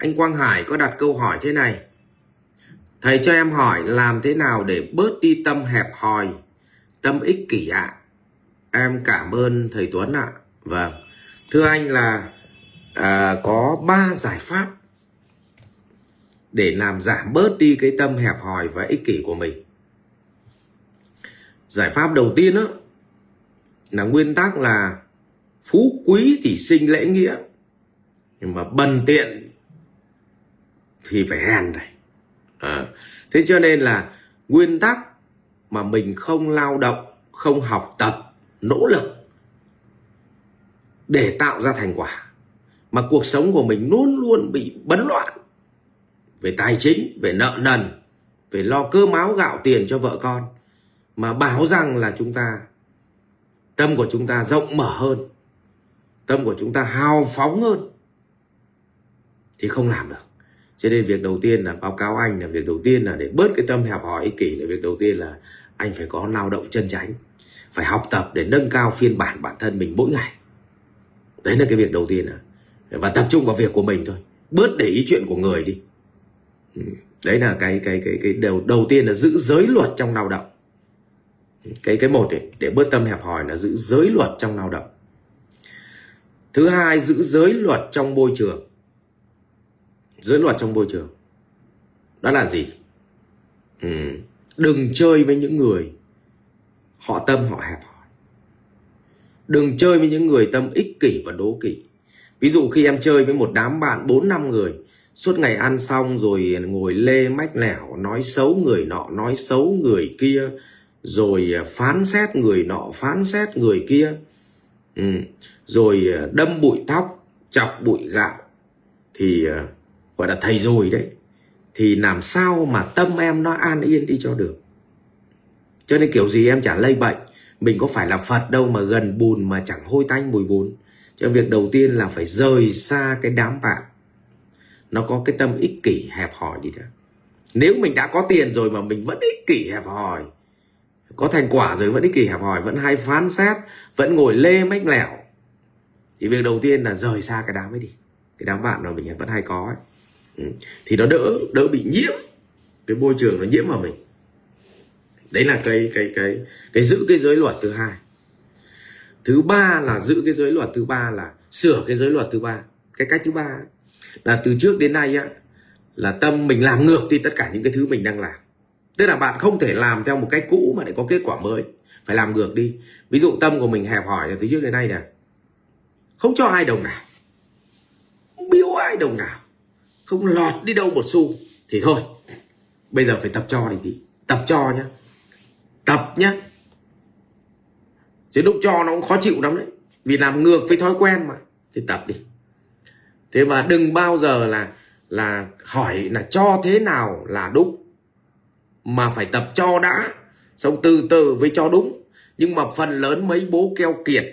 anh Quang Hải có đặt câu hỏi thế này. Thầy cho em hỏi làm thế nào để bớt đi tâm hẹp hòi tâm ích kỷ ạ? Em cảm ơn thầy Tuấn ạ. Vâng. Thưa anh là à, có ba giải pháp để làm giảm bớt đi cái tâm hẹp hòi và ích kỷ của mình. Giải pháp đầu tiên đó là nguyên tắc là phú quý thì sinh lễ nghĩa. Nhưng mà bần tiện thì phải hèn này à, thế cho nên là nguyên tắc mà mình không lao động không học tập nỗ lực để tạo ra thành quả mà cuộc sống của mình luôn luôn bị bấn loạn về tài chính về nợ nần về lo cơm áo gạo tiền cho vợ con mà bảo rằng là chúng ta tâm của chúng ta rộng mở hơn tâm của chúng ta hào phóng hơn thì không làm được cho nên việc đầu tiên là báo cáo anh là việc đầu tiên là để bớt cái tâm hẹp hòi ích kỷ là việc đầu tiên là anh phải có lao động chân chánh phải học tập để nâng cao phiên bản bản thân mình mỗi ngày. Đấy là cái việc đầu tiên à. Và tập trung vào việc của mình thôi. Bớt để ý chuyện của người đi. Ừ. Đấy là cái cái cái cái đầu đầu tiên là giữ giới luật trong lao động. Cái cái một ấy, để bớt tâm hẹp hòi là giữ giới luật trong lao động. Thứ hai giữ giới luật trong môi trường giữa luật trong môi trường. Đó là gì? Ừ. đừng chơi với những người họ tâm, họ hẹp hòi. Đừng chơi với những người tâm ích kỷ và đố kỵ. Ví dụ khi em chơi với một đám bạn bốn năm người, suốt ngày ăn xong rồi ngồi lê mách lẻo, nói xấu người nọ, nói xấu người kia, rồi à, phán xét người nọ, phán xét người kia. Ừ. rồi à, đâm bụi tóc, chọc bụi gạo. Thì à, gọi là thầy rồi đấy. Thì làm sao mà tâm em nó an yên đi cho được? Cho nên kiểu gì em chả lây bệnh. Mình có phải là phật đâu mà gần bùn mà chẳng hôi tanh mùi bùn. Cho việc đầu tiên là phải rời xa cái đám bạn. Nó có cái tâm ích kỷ hẹp hòi đi đó nếu mình đã có tiền rồi mà mình vẫn ích kỷ hẹp hòi, có thành quả rồi vẫn ích kỷ hẹp hòi, vẫn hay phán xét, vẫn ngồi lê mách lẻo, thì việc đầu tiên là rời xa cái đám ấy đi. Cái đám bạn mà mình vẫn hay có ấy. Ừ. Thì nó đỡ đỡ bị nhiễm. Cái môi trường nó nhiễm vào mình. Đấy là cái cái cái cái giữ cái giới luật thứ hai. Thứ ba là giữ cái giới luật thứ ba là sửa cái giới luật thứ ba. Cái cách thứ ba là từ trước đến nay á, là tâm mình làm ngược đi tất cả những cái thứ mình đang làm. Tức là bạn không thể làm theo một cách cũ mà để có kết quả mới. Phải làm ngược đi. Ví dụ tâm của mình hẹp hỏi là từ trước đến nay nè. Không cho ai đồng nào. Không biếu ai đồng nào không lọt đi đâu một xu. Thì thôi, bây giờ phải tập cho này chị tập cho nhá. Tập nhá. Chứ lúc cho nó cũng khó chịu lắm đấy. Vì làm ngược với thói quen mà. Thì tập đi. Thế và đừng bao giờ là là hỏi là cho thế nào là đúng. Mà phải tập cho đã. Xong từ từ với cho đúng. Nhưng mà phần lớn mấy bố keo kiệt,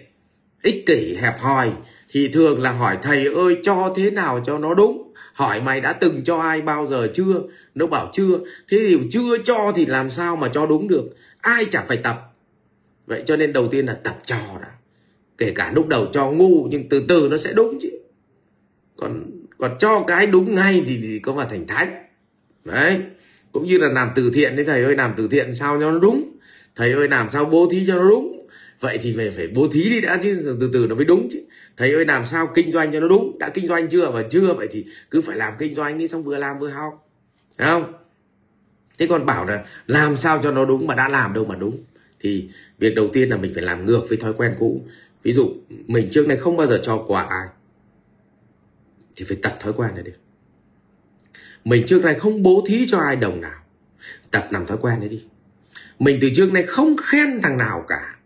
ích kỷ, hẹp hòi thì thường là hỏi thầy ơi, cho thế nào cho nó đúng? Hỏi mày đã từng cho ai bao giờ chưa? Nó bảo chưa. Thế thì chưa cho thì làm sao mà cho đúng được? Ai chả phải tập. Vậy cho nên đầu tiên là tập cho đã. Kể cả lúc đầu cho ngu nhưng từ từ nó sẽ đúng chứ. Còn còn cho cái đúng ngay thì, thì có mà thành thánh đấy. Cũng như là làm từ thiện đấy thầy ơi làm từ thiện sao cho nó đúng? Thầy ơi làm sao bố thí cho nó đúng? Vậy thì về phải bố thí đi đã chứ, từ từ nó mới đúng chứ. Thầy ơi, làm sao kinh doanh cho nó đúng? Đã kinh doanh chưa và chưa, vậy thì cứ phải làm kinh doanh đi, xong vừa làm vừa học. Đấy không? Thế còn bảo là làm sao cho nó đúng mà đã làm đâu mà đúng. Thì việc đầu tiên là mình phải làm ngược với thói quen cũ. Ví dụ, mình trước này không bao giờ cho quà ai. Thì phải tập thói quen này đi. Mình trước này không bố thí cho ai đồng nào. Tập làm thói quen đấy đi. Mình từ trước này không khen thằng nào cả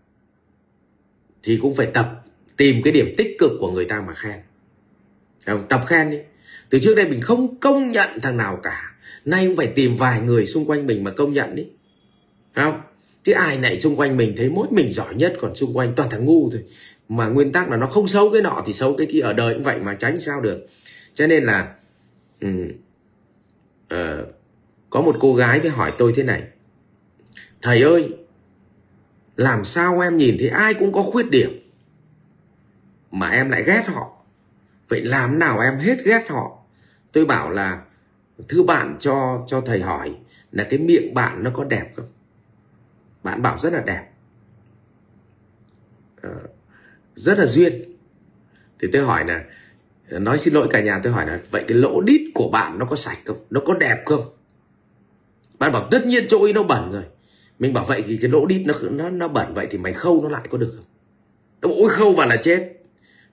thì cũng phải tập tìm cái điểm tích cực của người ta mà khen. Không? tập khen đi. Từ trước đây mình không công nhận thằng nào cả. Nay cũng phải tìm vài người xung quanh mình mà công nhận đi. Không? Chứ ai này xung quanh mình thấy mỗi mình giỏi nhất còn xung quanh toàn thằng ngu thôi. Mà nguyên tắc là nó không xấu cái nọ thì xấu cái kia ở đời cũng vậy mà tránh sao được. Cho nên là um, uh, có một cô gái mới hỏi tôi thế này. Thầy ơi làm sao em nhìn thấy ai cũng có khuyết điểm? Mà em lại ghét họ. Vậy làm nào em hết ghét họ? Tôi bảo là thứ bạn cho cho thầy hỏi là cái miệng bạn nó có đẹp không? Bạn bảo rất là đẹp. Ờ, rất là duyên. Thì tôi hỏi là, nói xin lỗi cả nhà, tôi hỏi là, vậy cái lỗ đít của bạn nó có sạch không? Nó có đẹp không? Bạn bảo, tất nhiên chỗ ấy nó bẩn rồi mình bảo vậy thì cái lỗ đít nó nó nó bẩn vậy thì mày khâu nó lại có được không? Nó ôi khâu vào là chết.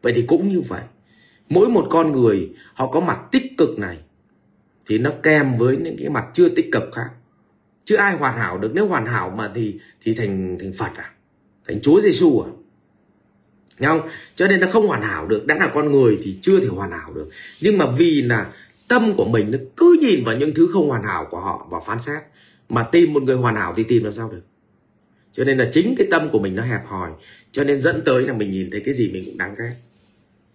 Vậy thì cũng như vậy. Mỗi một con người, họ có mặt tích cực này, thì nó kèm với những cái mặt chưa tích cực khác. Chứ ai hoàn hảo được? Nếu hoàn hảo mà thì thì thành thành phật à? Thành chúa giêsu à? Nghe không? Cho nên nó không hoàn hảo được. Đã là con người thì chưa thể hoàn hảo được. Nhưng mà vì là tâm của mình nó cứ nhìn vào những thứ không hoàn hảo của họ và phán xét. Mà tìm một người hoàn hảo thì tìm làm sao được? Cho nên là chính cái tâm của mình nó hẹp hòi, Cho nên dẫn tới là mình nhìn thấy cái gì mình cũng đáng ghét.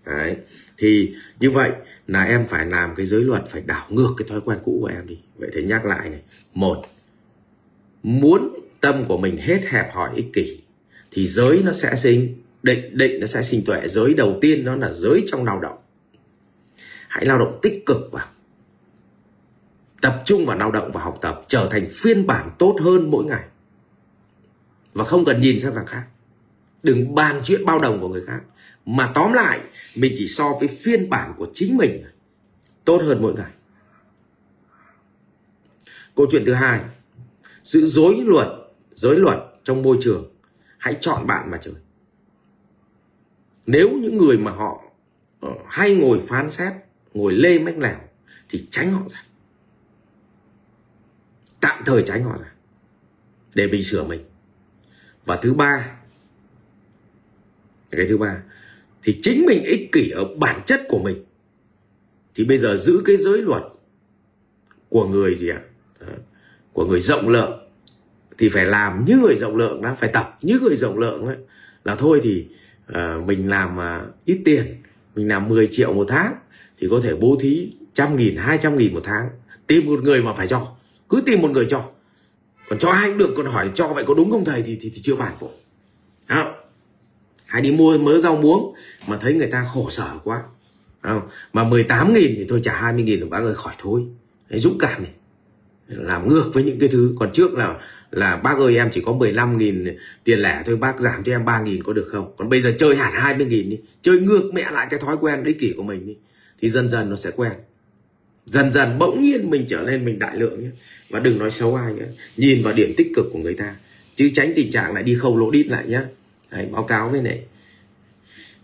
Đấy. Thì như vậy là em phải làm cái giới luật, Phải đảo ngược cái thói quen cũ của em đi. Vậy thì nhắc lại này, Một, Muốn tâm của mình hết hẹp hòi ích kỷ Thì giới nó sẽ sinh, định định nó sẽ sinh tuệ. Giới đầu tiên đó là giới trong lao động hãy lao động tích cực vào. Tập trung vào lao động và học tập, trở thành phiên bản tốt hơn mỗi ngày. Và không cần nhìn sang thằng khác. Đừng bàn chuyện bao đồng của người khác. Mà tóm lại, mình chỉ so với phiên bản của chính mình tốt hơn mỗi ngày. Câu chuyện thứ hai. Sự dối luật, giới luật trong môi trường. Hãy chọn bạn mà chơi. Nếu những người mà họ ờ, hay ngồi phán xét ngồi lê mách lèo thì tránh họ ra. Tạm thời tránh họ ra để mình sửa mình. Và thứ ba cái thứ ba thì chính mình ích kỷ ở bản chất của mình. Thì bây giờ giữ cái giới luật của người gì ạ? À? của người rộng lượng thì phải làm như người rộng lượng đó phải tập như người rộng lượng ấy. Là thôi thì uh, mình làm uh, ít tiền mình làm 10 triệu một tháng thì có thể bố thí trăm nghìn hai trăm nghìn một tháng. Tìm một người mà phải cho. Cứ tìm một người cho. Còn cho ai cũng được còn hỏi cho vậy có đúng không thầy thì thì, thì chưa bàn vội không. Hay đi mua mớ rau muống mà thấy người ta khổ sở quá. Không? mà 18 nghìn thì thôi trả 20 nghìn là bác ơi khỏi thôi Đấy, dũng cảm này. Làm ngược với những cái thứ. Còn trước là là bác ơi em chỉ có 15 nghìn tiền lẻ thôi bác giảm cho em 3 nghìn có được không? Còn bây giờ chơi hẳn 20 nghìn đi. Chơi ngược mẹ lại cái thói quen đấy kỷ của mình đi thì dần dần nó sẽ quen. Dần dần bỗng nhiên mình trở nên mình đại lượng nhé. Và đừng nói xấu ai nhé. Nhìn vào điểm tích cực của người ta. Chứ tránh tình trạng lại đi khâu lỗ đít lại nhá. Đấy, báo cáo với này.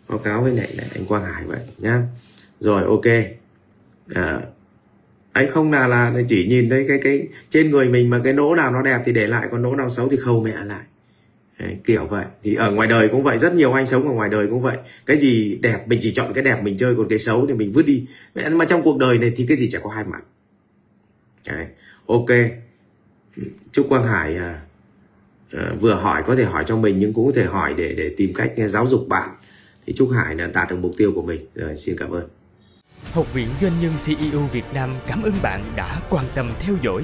Báo cáo với này, này anh Quang Hải vậy nhá. Rồi ok. À, anh không là là chỉ nhìn thấy cái cái trên người mình mà cái nỗ nào nó đẹp thì để lại còn nỗ nào xấu thì khâu mẹ lại. Đấy, kiểu vậy. Thì ở ngoài đời cũng vậy rất nhiều anh sống ở ngoài đời cũng vậy. Cái gì đẹp mình chỉ chọn cái đẹp mình chơi còn cái xấu thì mình vứt đi. Mà trong cuộc đời này thì cái gì chả có hai mặt. Đấy, ok. Chúc quang hải à, à, vừa hỏi có thể hỏi cho mình nhưng cũng có thể hỏi để để tìm cách à, giáo dục bạn. Thì chúc hải là đạt được mục tiêu của mình. Rồi xin cảm ơn. Học viện Doanh nhân CEO Việt Nam cảm ơn bạn đã quan tâm theo dõi.